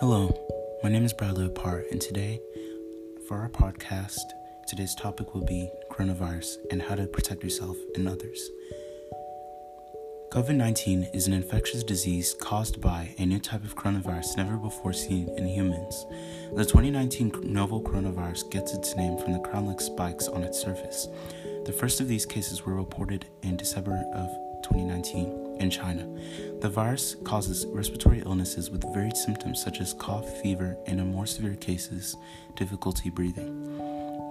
Hello, my name is Bradley Opara, and today, for our podcast, today's topic will be coronavirus and how to protect yourself and others. COVID 19 is an infectious disease caused by a new type of coronavirus never before seen in humans. The 2019 novel coronavirus gets its name from the crown like spikes on its surface. The first of these cases were reported in December of 2019 in China. The virus causes respiratory illnesses with varied symptoms such as cough, fever, and in more severe cases, difficulty breathing.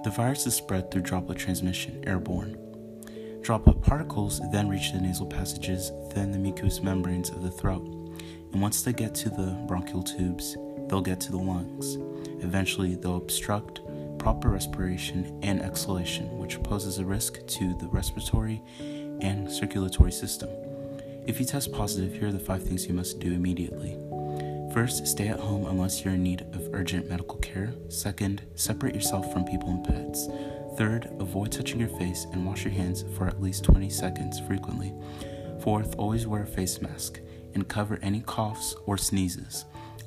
The virus is spread through droplet transmission, airborne. Droplet particles then reach the nasal passages, then the mucous membranes of the throat. And once they get to the bronchial tubes, they'll get to the lungs. Eventually, they'll obstruct proper respiration and exhalation, which poses a risk to the respiratory and circulatory system. If you test positive, here are the five things you must do immediately. First, stay at home unless you're in need of urgent medical care. Second, separate yourself from people and pets. Third, avoid touching your face and wash your hands for at least 20 seconds frequently. Fourth, always wear a face mask and cover any coughs or sneezes.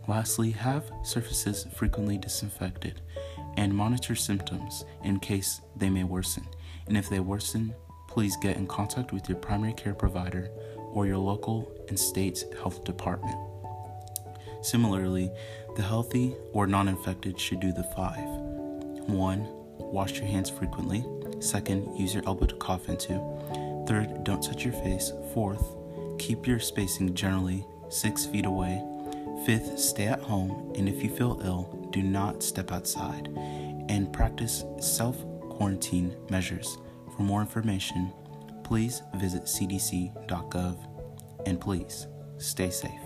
Lastly, have surfaces frequently disinfected and monitor symptoms in case they may worsen. And if they worsen, please get in contact with your primary care provider or your local and state health department. Similarly, the healthy or non infected should do the five 1. Wash your hands frequently. Second, use your elbow to cough into. Third, don't touch your face. Fourth, keep your spacing generally six feet away. Fifth, stay at home, and if you feel ill, do not step outside. And practice self quarantine measures. For more information, please visit cdc.gov and please stay safe.